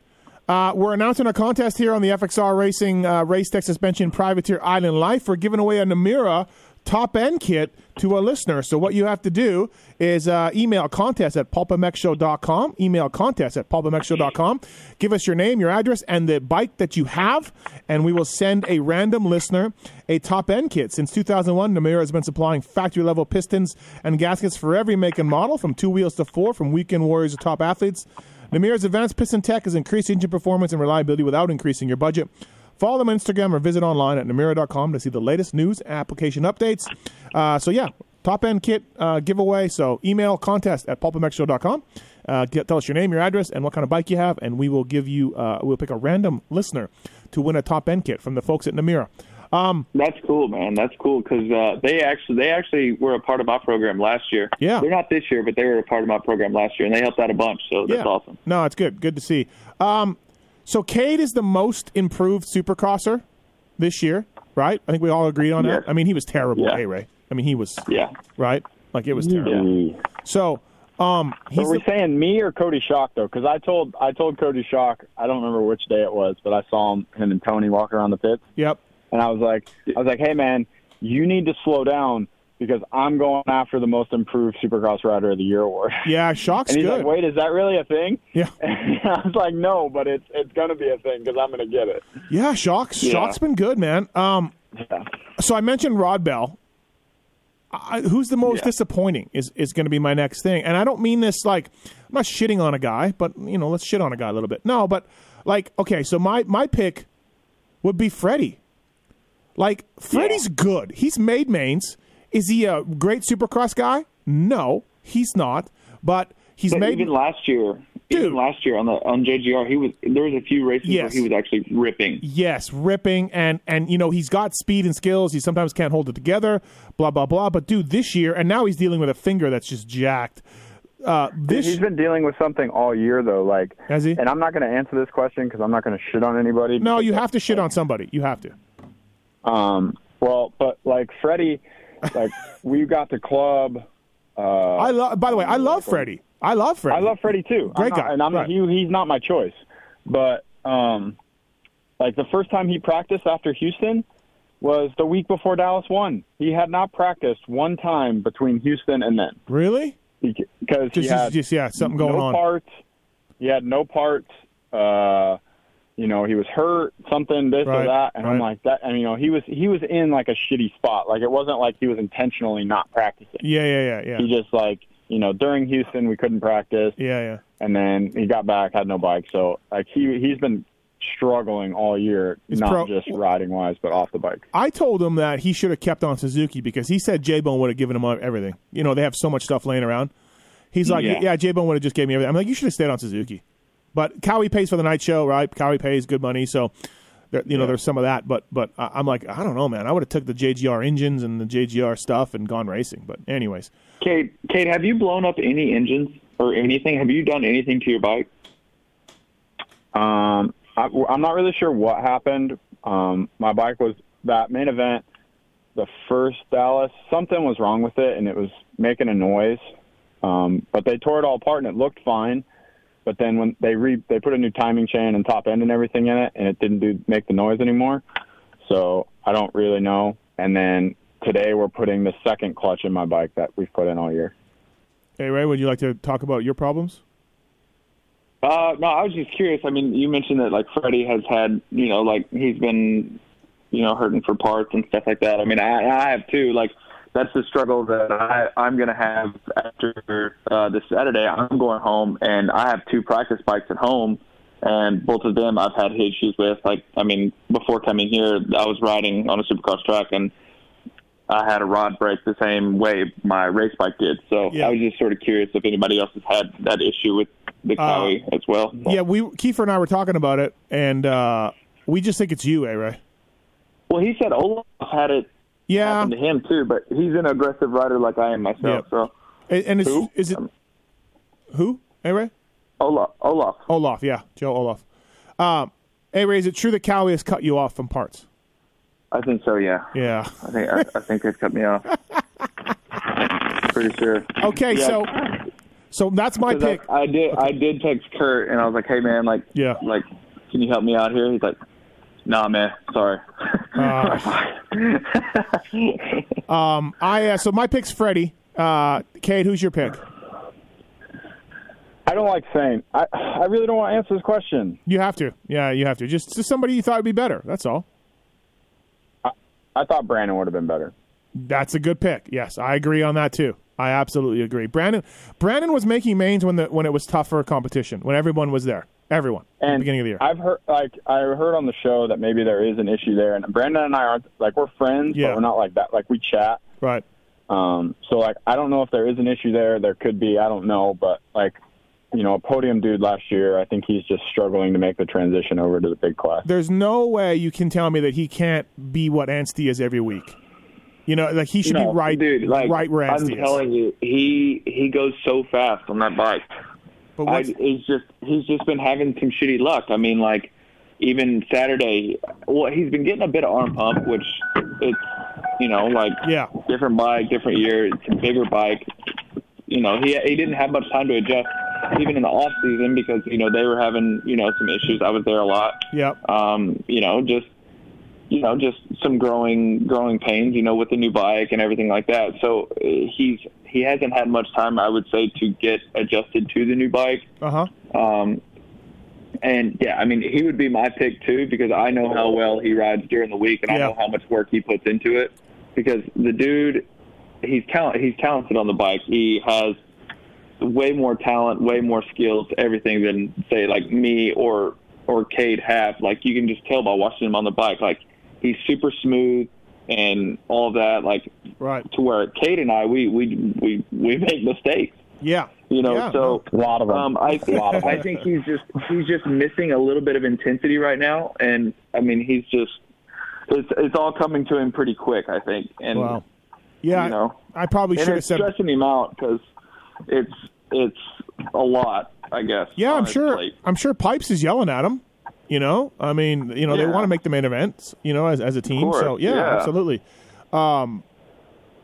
Uh, we're announcing a contest here on the FXR Racing uh, Race Tech Suspension Privateer Island Life. We're giving away a Namura top end kit to a listener. So what you have to do is uh, email contest at pulpmxshow.com. Email contest at pulpmxshow.com. Give us your name, your address, and the bike that you have, and we will send a random listener a top end kit. Since 2001, Namura has been supplying factory level pistons and gaskets for every make and model, from two wheels to four, from weekend warriors to top athletes. Namura's advanced piston tech has increased engine performance and reliability without increasing your budget. Follow them on Instagram or visit online at Namura.com to see the latest news and application updates. Uh, so, yeah, top end kit uh, giveaway. So, email contest at pulpmxshow.com. Uh, get, tell us your name, your address, and what kind of bike you have, and we will give you, uh, we'll pick a random listener to win a top end kit from the folks at Namura. Um, That's cool, man. That's cool because uh, they actually they actually were a part of my program last year. Yeah. they're not this year, but they were a part of my program last year, and they helped out a bunch. So that's yeah. awesome. No, it's good. Good to see. Um, so Cade is the most improved supercrosser this year, right? I think we all agreed on Yes. that. I mean, he was terrible, Yeah. hey Ray. I mean, he was Yeah, right. Like it was terrible. Yeah. So, um, Are he's we the, saying me or Cody Shock though? Because I told I told Cody Shock I don't remember which day it was, but I saw him him and Tony walking around the pits, yep. and I was like I was like, hey man, you need to slow down because I'm going after the most improved Supercross rider of the year award. <laughs> Yeah, Shock's And he's good. like, wait, is that really a thing? Yeah, <laughs> And I was like, no, but it's it's gonna be a thing because I'm gonna get it. yeah, Shock's Yeah. Shock's been good, man. Um, Yeah. so I mentioned Rod Bell. I, who's the most Yeah. disappointing is is going to be my next thing, and I don't mean this like I'm not shitting on a guy, but you know, let's shit on a guy a little bit. No, but like, okay, so my my pick would be Freddie. Like Freddie's good. He's made mains. Is he a great Supercross guy? No, he's not. But he's but made. even last year, Dude. even last year on the on JGR, he was there was a few races Yes. where he was actually ripping. Yes, ripping and and you know he's got speed and skills. He sometimes can't hold it together. Blah blah blah. But dude, this year and now he's dealing with a finger that's just jacked. Uh, this He's been dealing with something all year though, like Has he? And I'm not going to answer this question because I'm not going to shit on anybody. no, you have to shit on somebody. You have to. Um, well, but like Freddie, like we got the club. Uh, I love. By the way, I love Freddie. I love Freddie. I love Freddie too. Great I'm not- guy, and I'm right. he, he's not my choice. But um, like the first time he practiced after Houston was the week before Dallas won. He had not practiced one time between Houston and then Really? because he Just, had just yeah, something going no on. parts. He had no parts. Uh, you know, he was hurt, something this Right, or that, and I'm like that. And you know, he was he was in like a shitty spot. Like it wasn't like he was intentionally not practicing. Yeah, yeah, yeah, yeah, He just like you know during Houston we couldn't practice, yeah, yeah. and then he got back had no bike. So like he he's been struggling all year, He's not pro- just riding wise, but off the bike. I told him that he should have kept on Suzuki because he said J Bone would have given him everything. You know, they have so much stuff laying around. He's like, yeah, Yeah. J Bone would have just gave me everything. I'm like, you should have stayed on Suzuki. But Cowie pays for the night show, right? Cowie pays good money, so there, you know, there's some of that. But but I'm like, I don't know, man. I would have took the JGR engines and the JGR stuff and gone racing. But anyways, Cade, Cade, have you blown up any engines or anything? Have you done anything to your bike? Um, I, I'm not really sure what happened. Um, my bike was that main event, the first Dallas. Something was wrong with it, and it was making a noise. Um, but they tore it all apart, and it looked fine. But then when they re they put a new timing chain and top end and everything in it, and it didn't do make the noise anymore. So I don't really know. And then today we're putting the second clutch in my bike that we've put in all year. Hey Ray, would you like to talk about your problems? Uh, no, I was just curious. I mean, you mentioned that like Freddie has had, you know, like he's been, you know, hurting for parts and stuff like that. I mean, I, I have too. Like that's the struggle that I, I'm going to have after uh, this Saturday. I'm going home, and I have two practice bikes at home, and both of them I've had issues with. Like, I mean, before coming here, I was riding on a supercross track, and I had a rod break the same way my race bike did. So Yeah. I was just sort of curious if anybody else has had that issue with the Cowie as well. Yeah, we Kiefer and I were talking about it, and uh, we just think it's you, eh, Ray? Well, he said Olaf had it Yeah, to him too, but he's an aggressive rider like I am myself. Yep. So and and it's, Who? is it who? Hey Ray, Olaf, Olaf. Olaf. Yeah, Joe Olaf. Um, hey Ray, is it true that Cowie has cut you off from parts? I think so. Yeah, Yeah. I think I, I think they've cut me off. <laughs> Pretty sure. Okay, Yeah. so so that's my pick. I did. I did text Kurt, and I was like, "Hey, man, like, Yeah. like, can you help me out here?" He's like, "Nah, man, sorry." <laughs> <laughs> Um, I uh, so my pick's Freddie. Uh, Cade, who's your pick? I don't like saying. I I really don't want to answer this question. You have to. Yeah, you have to. Just, just somebody you thought would be better. That's all. I thought Brandon would have been better. That's a good pick. Yes, I agree on that too. I absolutely agree. Brandon Brandon was making mains when the when it was tougher competition, when everyone was there. Everyone at the And beginning of the year. I've heard like I heard on the show that maybe there is an issue there, and Brandon and I aren't like we're friends, Yeah. but we're not like that. Like we chat. right. Um, so like I don't know if there is an issue there. There could be. I don't know, but like you know, a podium dude last year. I think he's just struggling to make the transition over to the big class. There's no way you can tell me that he can't be what Anstie is every week. You know, like he should No, be right, dude. Like, right where I'm is. telling you, he he goes so fast on that bike. But I, he's just he's just been having some shitty luck. I mean, like even Saturday, well, he's been getting a bit of arm pump, which it's you know like yeah, different bike, different year. It's a bigger bike. You know, he he didn't have much time to adjust even in the off season because you know they were having you know some issues. I was there a lot. yeah, Um, you know, just you know, just some growing growing pains. You know, with the new bike and everything like that. So uh, he's he hasn't had much time, I would say, to get adjusted to the new bike. uh huh. Um, and yeah, I mean, he would be my pick too because I know how well he rides during the week, and I know how much work he puts into it. Because the dude, he's talent, he's talented on the bike. He has way more talent, way more skills, everything than say like me or or Cade have. Like you can just tell by watching him on the bike. Like he's super smooth and all of that. Like Right. to where Cade and I, we we we we make mistakes. Yeah. You know, Yeah, so A lot of them. um, I A lot of I think he's just he's just missing a little bit of intensity right now, and I mean he's just it's it's all coming to him pretty quick. I think, and Wow. Yeah. you know, I probably should have said. stressing him out because it's it's a lot. I guess. Yeah, I'm sure. I'm sure Pipes is yelling at him. You know, I mean, you know, they want to make the main events. You know, as as a team. So yeah, yeah. absolutely. Um,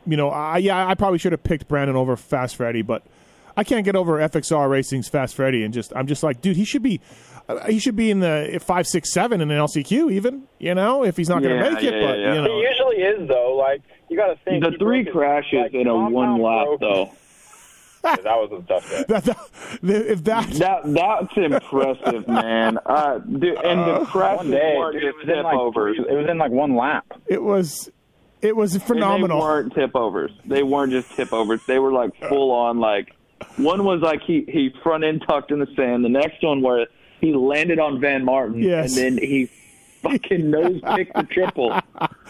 you know, I yeah, I probably should have picked Brandon over Fast Freddie, but I can't get over FXR Racing's Fast Freddie, and just I'm just like, dude, he should be. uh, He should be in the five, six, seven in an LCQ, even you know, if he's not going to Yeah, make it. yeah, but yeah, yeah. you know, He usually is though. Like you got to think The three broke his- crashes like, in a one lap broke- though. Yeah, that was a tough day. that, that, if that, That that's impressive, man. Uh, dude, and the crashes One day, weren't dude, it was in tip like overs. it was in like one lap. it was, it was And phenomenal. they weren't tip overs. They weren't just tip overs. They were like full on. Like one was like he he front end tucked in the sand. The next one where he landed on Van Martin, Yes. and then he fucking nose pick the triple.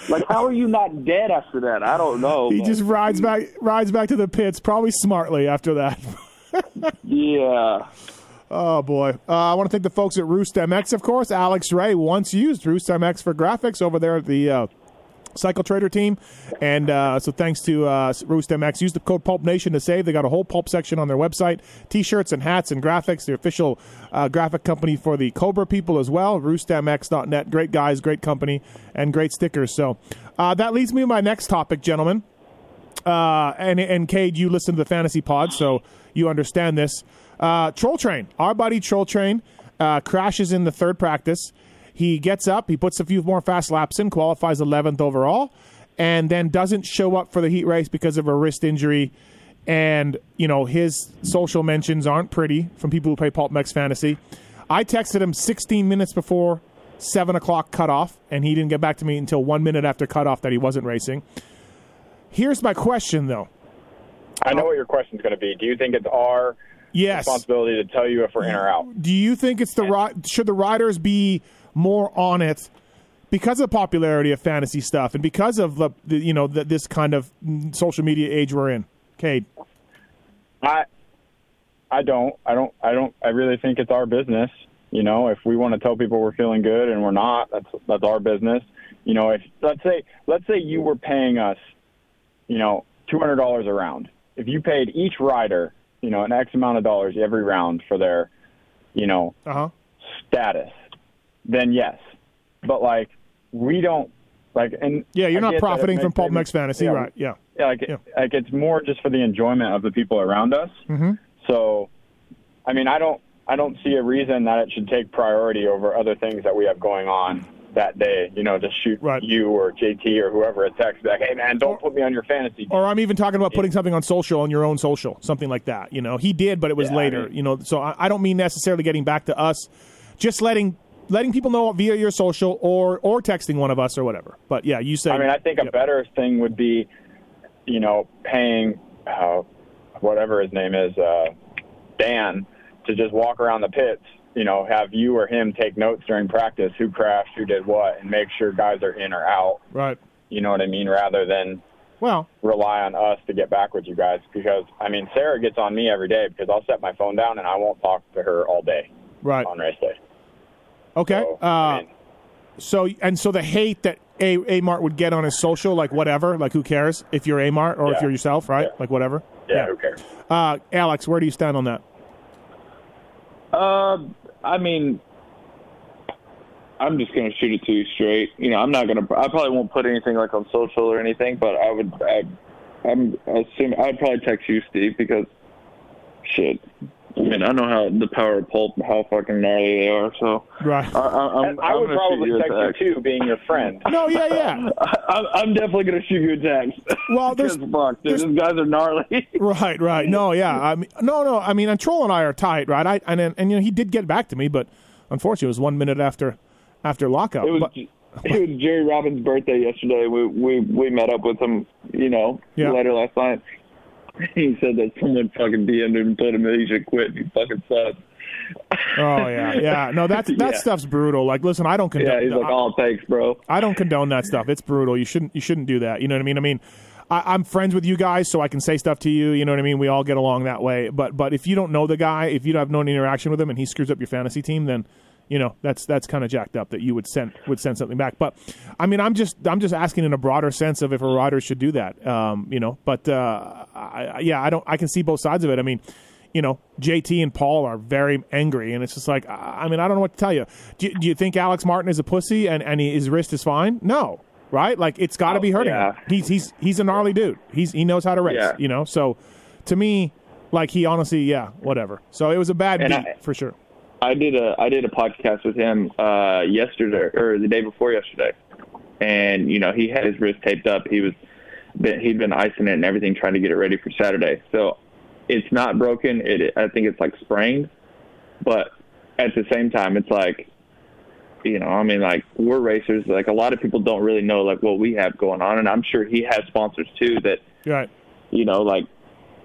Like how are you not dead after that? I don't know. He just rides back, rides back to the pits, probably smartly after that. <laughs> yeah. Oh boy! Uh, I want to thank the folks at Roost MX, of course. Alex Ray once used Roost MX for graphics over there at the uh, Cycle Trader team, and uh, so thanks to uh, Roost MX. Use the code Pulp Nation to save. They got a whole pulp section on their website: t-shirts and hats and graphics. The official uh, graphic company for the Cobra people as well. RoostMX.net. Great guys, great company, and great stickers. So uh, that leads me to my next topic, gentlemen. Uh, and and Cade, you listen to the fantasy pod, so you understand this. Uh, Troll Train, our buddy Troll Train, uh, crashes in the third practice. He gets up, he puts a few more fast laps in, qualifies 11th overall, and then doesn't show up for the heat race because of a wrist injury. And, you know, his social mentions aren't pretty from people who play PulpMX Fantasy. I texted him 16 minutes before 7 o'clock cutoff, and he didn't get back to me until one minute after cutoff that he wasn't racing. Here's my question, though. I know what your question's going to be. Do you think it's our Yes. responsibility to tell you if we're in or out? Do you think it's the ri- should the riders be more on it because of the popularity of fantasy stuff and because of the, the you know the, this kind of social media age we're in? Cade. I I don't. I don't. I don't. I really think it's our business. You know, if we want to tell people we're feeling good and we're not, that's that's our business. You know, if let's say let's say you were paying us, you know, two hundred dollars a round. If you paid each rider, you know, an X amount of dollars every round for their, you know, Uh huh. status, then yes. But like, we don't like, and Yeah, you're I not get that it profiting from PulpMX Fantasy, yeah, right? Yeah. yeah, like, Yeah. like it's more just for the enjoyment of the people around us. Mm-hmm. So, I mean, I don't, I don't see a reason that it should take priority over other things that we have going on that day. You know, to shoot Right. you or JT or whoever a text back, hey man, don't put me on your fantasy. Or I'm even talking about putting something on social on your own social, something like that. You know, he did, but it was Yeah, I later. mean- you know, so I, I don't mean necessarily getting back to us, just letting letting people know via your social or or texting one of us or whatever. But yeah, you say. I mean, I think a better thing would be, you know, paying uh, whatever his name is, uh, Dan, to just walk around the pits. You know, have you or him take notes during practice, who crashed, who did what, and make sure guys are in or out. right. You know what I mean? Rather than Well, rely on us to get back with you guys because I mean Sarah gets on me every day because I'll set my phone down and I won't talk to her all day right. on race day. Okay. So, uh, I mean, So and so the hate that a A Mart would get on his social, like whatever, like who cares if you're A Mart or if you're yourself, right? Yeah. Like whatever. yeah, who cares? Uh, Alex, where do you stand on that? Uh, I mean, I'm just gonna shoot it to you straight. You know, I'm not gonna. I probably won't put anything like on social or anything, but I would. I, I'm assuming I'd probably text you, Steve, because shit. I mean, I know how the power of pulp, how fucking gnarly they are. So Right. I, I, I'm, I I'm would probably shoot you text text. you too, being your friend. <laughs> No, yeah, yeah. <laughs> I, I'm definitely gonna shoot you a text. Well, there's- <laughs> Because, fuck, dude, there's- these guys are gnarly. Right, right. No, yeah. I mean, no, no. I mean, and Troll and I are tight, right? I and and you know he did get back to me, but unfortunately, it was one minute after after lockout. It was But- it was Jerry Robbins' birthday yesterday. We we we met up with him, you know, Yeah. later last night. <laughs> He said that someone fucking DM'd him and told him that he should quit. He fucking sucks. oh yeah, yeah. No, that's <laughs> that Yeah. stuff's brutal. Like, listen, I don't condone. Yeah, he's like, it oh, takes, bro. I don't condone that stuff. It's brutal. You shouldn't. You shouldn't do that. You know what I mean? I mean. I, I'm friends with you guys, so I can say stuff to you. You know what I mean? We all get along that way. But but if you don't know the guy, if you don't have no interaction with him, and he screws up your fantasy team, then you know that's that's kind of jacked up that you would send would send something back. But I mean, I'm just I'm just asking in a broader sense of if a rider should do that. Um, you know, but uh, I, yeah, I don't. I can see both sides of it. I mean. You know, JT and Paul are very angry, and it's just like, I I mean, I don't know what to tell you. Do, you- do you think Alex Martin is a pussy and, and he, his wrist is fine? No, right? Like it's got to Oh, be hurting yeah. He's he's he's a gnarly dude. He's he knows how to race. Yeah. You know, so to me, like he honestly, yeah, whatever. So it was a bad And beat I- for sure. I did a I did a podcast with him uh, yesterday or the day before yesterday, and you know he had his wrist taped up. He was been, he'd been icing it and everything, trying to get it ready for Saturday. So it's not broken. It I think it's like sprained, but at the same time, it's like you know I mean like we're racers. Like a lot of people don't really know like what we have going on, and I'm sure he has sponsors too that Right. you know like.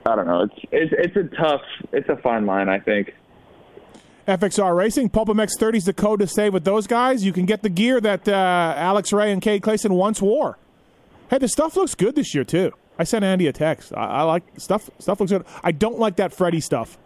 I don't know. It's it's it's a tough, it's a fine line. I think. FXR Racing, PulpMX 30 is the code to stay with those guys. You can get the gear that uh, Alex Ray and Cade Clason once wore. Hey, the stuff looks good this year too. I sent Andy a text. I, I like stuff. Stuff looks good. I don't like that Freddie stuff,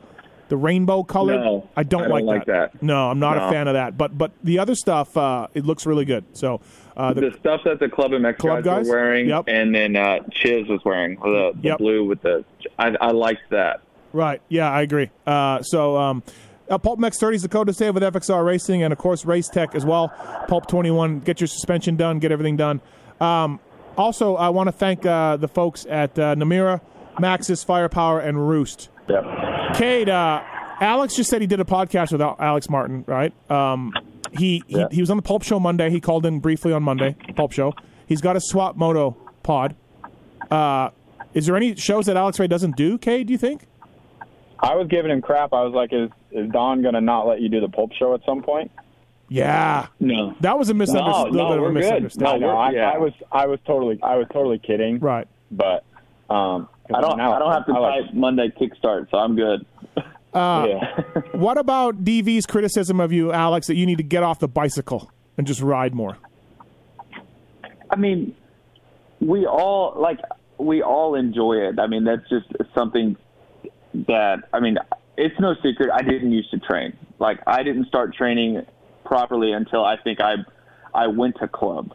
the rainbow color. No, I don't, I don't like, like that. that. No, I'm not a fan of that. But but the other stuff, uh, it looks really good. So uh, the, the stuff that the Club MX Club guys, guys? were wearing, Yep. and then uh, Chiz was wearing the, the Yep. blue with the. I, I liked that. Right. Yeah, I agree. Uh, so, um, uh, PulpMX 30 is the code to save with FXR Racing and, of course, Race Tech as well. Pulp 21. Get your suspension done, get everything done. Um, also, I want to thank uh, the folks at uh, Namura, Maxxis, Firepower, and Roost. Yep. Cade, uh, Alex just said he did a podcast with Alex Martin, right? Um, he, he Yeah. he was on the Pulp Show Monday. He called in briefly on Monday, Pulp Show. He's got a SwapMoto pod. Uh, is there any shows that Alex Ray doesn't do? Cade, do you think? I was giving him crap. I was like, "Is is Don going to not let you do the Pulp Show at some point?" Yeah, No. that was a misunderstanding. No, no, little bit of a we're good. I misunderstanding. know. I, yeah. I was I was totally I was totally kidding. Right. But um, 'cause I don't. now- I don't have to like- type Monday kickstart, so I'm good. <laughs> yeah. <laughs> What about DV's criticism of you, Alex, that you need to get off the bicycle and just ride more? I mean, we all like we all enjoy it. I mean, that's just something that I mean, it's no secret. I didn't used to train. Like I didn't start training properly until I think I I went to club,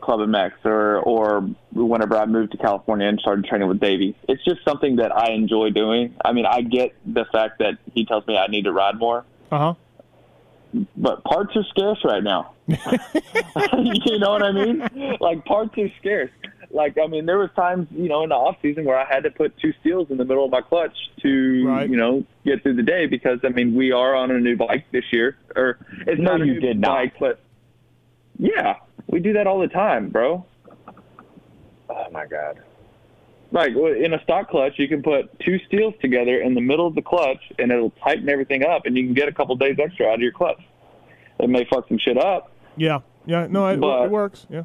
Club MX, or or whenever I moved to California and started training with Davey. It's just something that I enjoy doing. I mean, I get the fact that he tells me I need to ride more, Uh huh. but parts are scarce right now. <laughs> you know what I mean? Like parts are scarce. Like I mean, there was times you know in the off season where I had to put two steels in the middle of my clutch to Right. you know get through the day because I mean we are on a new bike this year, or it's No, not a you new did not. bike, but yeah, we do that all the time, bro. Oh my god. Like in a stock clutch, you can put two steels together in the middle of the clutch, and it'll tighten everything up, and you can get a couple days extra out of your clutch. It may fuck some shit up, Yeah. Yeah. No, it, But- it works. Yeah.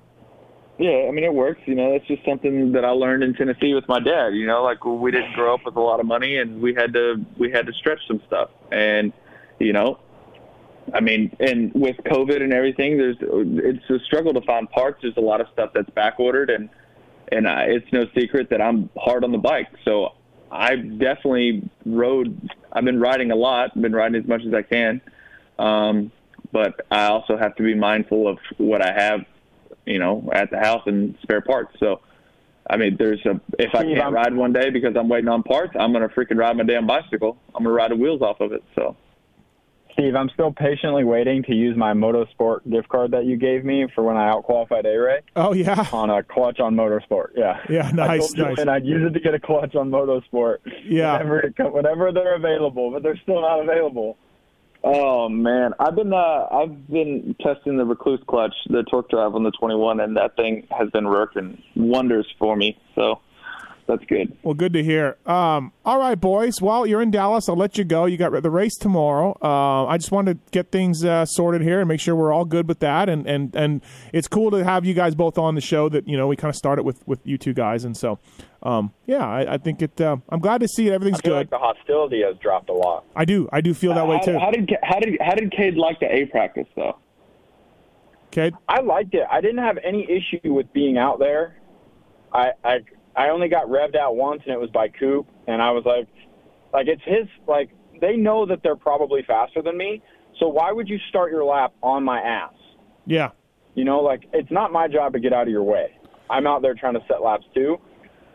Yeah, I mean it works. You know, that's just something that I learned in Tennessee with my dad. You know, like we didn't grow up with a lot of money, and we had to we had to stretch some stuff. And you know, I mean, and with COVID and everything, there's it's a struggle to find parts. There's a lot of stuff that's back ordered, and and I, it's no secret that I'm hard on the bike. So I definitely rode. I've been riding a lot. Been riding as much as I can. Um, but I also have to be mindful of what I have you know, at the house and spare parts. So, I mean, there's a if I can't ride one day because I'm waiting on parts, I'm gonna freaking ride my damn bicycle. I'm gonna ride the wheels off of it. So, Steve, I'm still patiently waiting to use my MotoSport gift card that you gave me for when I outqualified A-Ray Oh yeah. on a clutch on MotoSport. Yeah. <laughs> Yeah, nice, told nice. And I'd use it to get a clutch on MotoSport. Yeah. Whenever, whenever they're available, but they're still not available. Oh man, I've been uh, I've been testing the Rekluse clutch, the TorqDrive on the 21, and that thing has been working wonders for me. So, that's good. Well, good to hear. Um, all right, boys. Well, you're in Dallas. I'll let you go. You got the race tomorrow. Uh, I just wanted to get things uh, sorted here and make sure we're all good with that. And, and and it's cool to have you guys both on the show. That you know we kind of started with with you two guys, and so um, yeah, I, I think it. Uh, I'm glad to see it. Everything's I feel good. like the hostility has dropped a lot. I do. I do feel that way too. how did how did how did Cade like the A practice though? Okay. I liked it. I didn't have any issue with being out there. I I I only got revved out once, and it was by Coop, and I was like, like it's his. Like they know that they're probably faster than me, so why would you start your lap on my ass? Yeah. You know, like it's not my job to get out of your way. I'm out there trying to set laps too.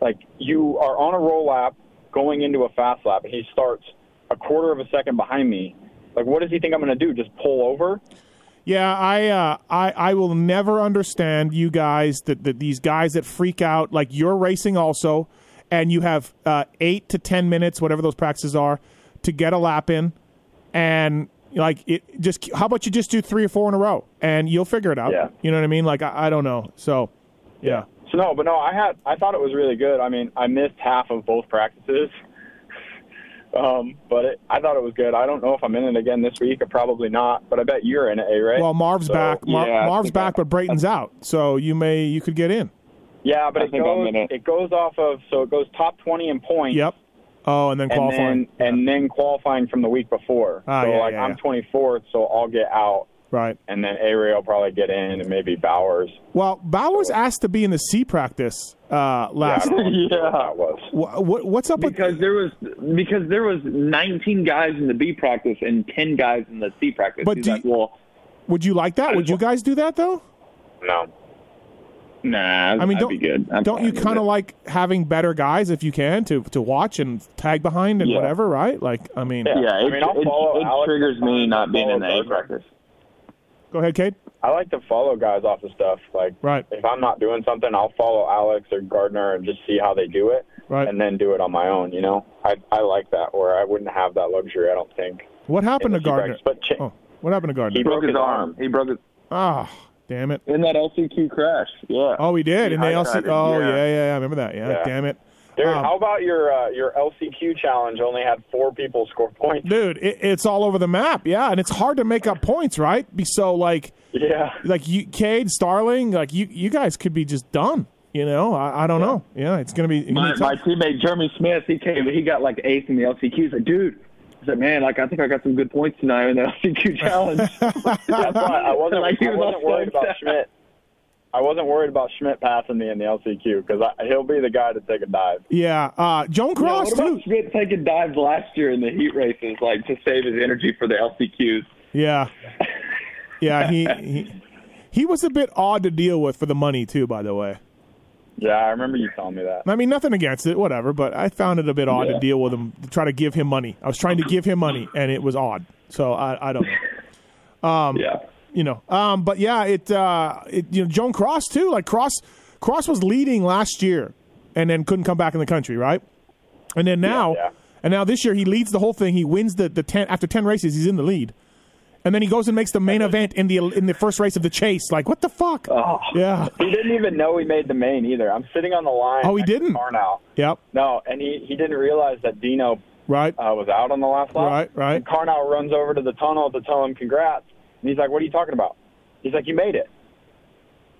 Like you are on a roll lap going into a fast lap, and he starts a quarter of a second behind me. Like, what does he think I'm going to do? Just pull over? Yeah, I, uh, I, I will never understand you guys that, that these guys that freak out. Like you're racing also, and you have uh, eight to ten minutes, whatever those practices are, to get a lap in, and like it just. How about you just do three or four in a row, and you'll figure it out. Yeah. You know what I mean? Like I, I don't know. So, yeah. So no, but no, I had I thought it was really good. I mean, I missed half of both practices. Um, but it, I thought it was good. I don't know if I'm in it again this week or probably not, but I bet you're in it, A right? Well, Marv's So, back. Mar- yeah, Marv's back, I- but Brayton's out, so you may you could get in. Yeah, but I it think goes it. it goes off of so it goes top 20 in points. Yep. Oh, and then And qualifying. then and then qualifying from the week before. Ah, so yeah, like yeah, I'm yeah. 24th, so I'll get out, right. and then A Ray will probably get in, and maybe Bowers. Well, Bowers asked to be in the C practice uh, last. don't Yeah. what that <laughs> was. Wha- what, what's up with Because there was because there was 19 guys in the B practice and 10 guys in the C practice. But He's do like, you- well, Would you like that? Would you guys do that though? No. nah, I mean, don't be good. I'm don't you kind of like having better guys if you can to to watch and tag behind and Yeah. whatever, right? Like, I mean, Yeah. Yeah, I it, I'll it, follow it Alex triggers me not being in the A Gardner. practice. Go ahead, Cade. I like to follow guys off of stuff. Like Right, if I'm not doing something, I'll follow Alex or Gardner and just see how they do it, right. and then do it on my own. You know, I I like that. Where I wouldn't have that luxury. I don't think. What happened to Gardner? C-practice. But cha- Oh, what happened to Gardner? He broke his arm. He broke his. Ah, Damn it. in that LCQ crash. Yeah. Oh, we did. And they also. highlighted, Oh, yeah. yeah. yeah, yeah. I remember that. Yeah. Yeah. Damn it. Dude, Um, how about your uh, your LCQ challenge? Only had four people score points. Dude, it, it's all over the map. Yeah, and it's hard to make up points, right? So like, Yeah. like you, Cade, Starling, like you, you guys could be just done. You know, I, I don't know. Yeah, it's gonna be. it's gonna my, be my teammate Jeremy Smith, he came, he got like eighth in the LCQ. He's like, dude, I said, man, like I think I got some good points tonight in the LCQ <laughs> challenge. <laughs> <laughs> That's why I wasn't. Like, he I was wasn't worried about Schmidt. I wasn't worried about Schmidt passing me in the LCQ because he'll be the guy to take a dive. Yeah, uh, Joan Yeah, Cross what about too. Schmidt taking dives last year in the heat races, like to save his energy for the LCQs? Yeah, <laughs> yeah. He, he he was a bit odd to deal with for the money too. By the way, Yeah, I remember you telling me that. I mean nothing against it, whatever. But I found it a bit odd to deal with him. To try to give him money. I was trying to give him money, and it was odd. So I, I don't know. <laughs> Um, yeah. You know. Um, but yeah, it, uh, it you know Joan Cross too. Like Cross, Cross was leading last year, and then couldn't come back in the country, right? And then now, yeah. and now this year he leads the whole thing. He wins the the ten after ten races. He's in the lead, and then he goes and makes the main event in the in the first race of the chase. Like what the fuck? Oh, Yeah. He didn't even know he made the main either. I'm sitting on the line. Oh, he didn't? Carnow. Yep. No, and he he didn't realize that Dino Right. uh, was out on the last lap. Right, right. And Carnow runs over to the tunnel to tell him congrats, and he's like, "What are you talking about?" He's like, "You made it."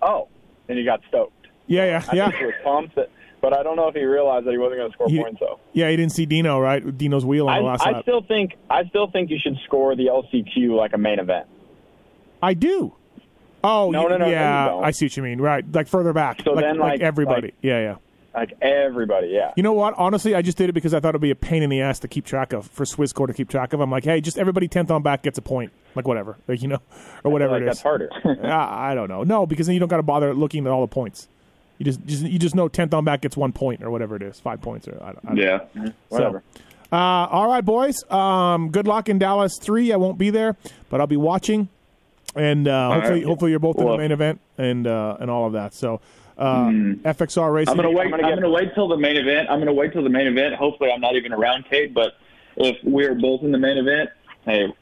Oh, and he got stoked. Yeah. Yeah. I Yeah. think he was pumped, that, but I don't know if he realized that he wasn't going to score He- points though. Yeah. He didn't see Dino right. Dino's wheel on I, the last I lap. still think I still think you should score the LCQ like a main event. I do. Oh, No, y- no, no, no, yeah. you. I see what you mean. Right. Like further back. So like, then, like like- everybody. like- yeah. Yeah. Like everybody, yeah. You know what? Honestly, I just did it because I thought it'd be a pain in the ass to keep track of for Swisscore to keep track of. I'm like, hey, just everybody tenth on back gets a point, like whatever, like <laughs> you know, or whatever it is like it that's harder. <laughs> I, I don't know. No, because then you don't got to bother looking at all the points. You just, just you just know tenth on back gets one point or whatever it is, five points or I, I don't Yeah. Whatever. Uh, all right, boys. Um, good luck in Dallas three. I won't be there, but I'll be watching, and uh, hopefully, right. hopefully you're both in the main event and uh, and all of that. So uh, FXR racing. I'm gonna wait. I'm I'm gonna gonna, wait till the main event. I'm gonna wait till the main event. Hopefully, I'm not even around Cade. But if we're both in the main event, hey,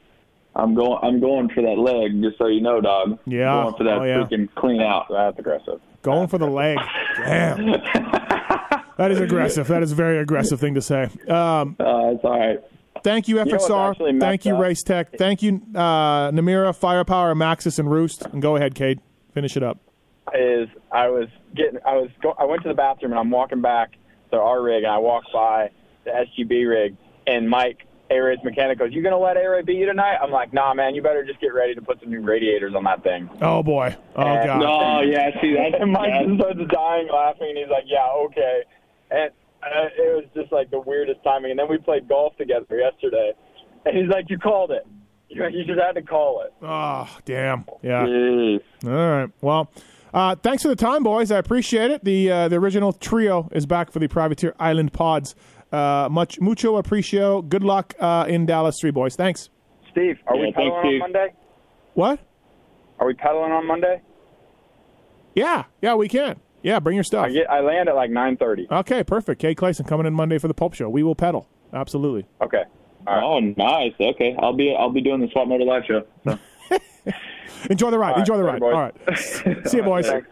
I'm going. I'm going for that leg. Just so you know, dog. Yeah. I'm going for that Oh, yeah. freaking clean out. That's aggressive. Going for the leg. Damn. <laughs> That is aggressive. That is a very aggressive thing to say. Um, Uh, it's all right. thank you, FXR. actually messed thank you, up? Race Tech. Thank you, uh, Namura, Firepower, Maxxis, and Roost. And go ahead, Cade. Finish it up. is I was getting I was go, I went to the bathroom and I'm walking back to our rig and I walked by the SGB rig and Mike A Ray's mechanic goes, "You gonna let A Ray beat you tonight?" I'm like, "Nah, man, you better just get ready to put some new radiators on that thing." Oh, boy. Oh, And- God. No, yeah. See that. <laughs> And Mike that- just starts dying laughing and he's like, "Yeah, okay." And uh, it was just like the weirdest timing. And then we played golf together yesterday, and he's like, "You called it. You, you just had to call it." Oh, damn. Yeah. Jeez. All right. Well, uh, thanks for the time, boys. I appreciate it. The uh, the original trio is back for the Privateer Island Pods. Uh, much mucho aprecio. Good luck uh, in Dallas, three boys. Thanks. Steve, are Yeah, we thanks, pedaling on Steve. Monday? What? Are we pedaling on Monday? Yeah, yeah, we can. Yeah, bring your stuff. I get I land at like 9:30. Okay, perfect. Cade Clason coming in Monday for the Pulp Show. We will pedal. Absolutely. Okay. Oh, nice. Okay, I'll be I'll be doing the SwapMoto live show. <laughs> So. Enjoy the ride. All right, Enjoy the ride. boys. All right. See you, boys. Thanks.